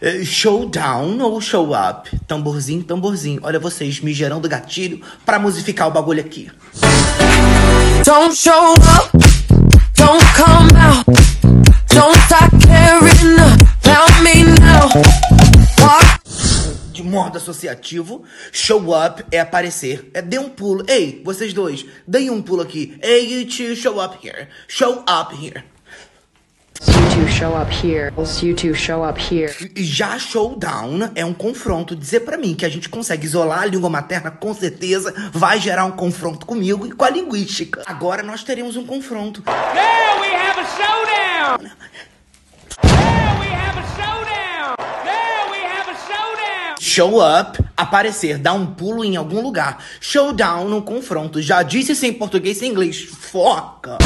É, showdown ou show up? Tamborzinho, tamborzinho. Olha vocês me gerando gatilho pra musificar o bagulho aqui. Don't show up, don't come out, don't start caring about me now. De modo associativo, show up é aparecer, é dê um pulo. Ei, vocês dois, deem um pulo aqui. Ei, you two, show up here. Show up here. You two show up here. You two show up here. Já showdown é um confronto. Dizer para mim que a gente consegue isolar a língua materna, com certeza vai gerar um confronto comigo e com a linguística. Agora nós teremos um confronto. Now we have a showdown! Now we have a showdown! Now we have a showdown! Show up, aparecer, dar um pulo em algum lugar. Showdown, um confronto. Já disse isso em português e em inglês. Foca!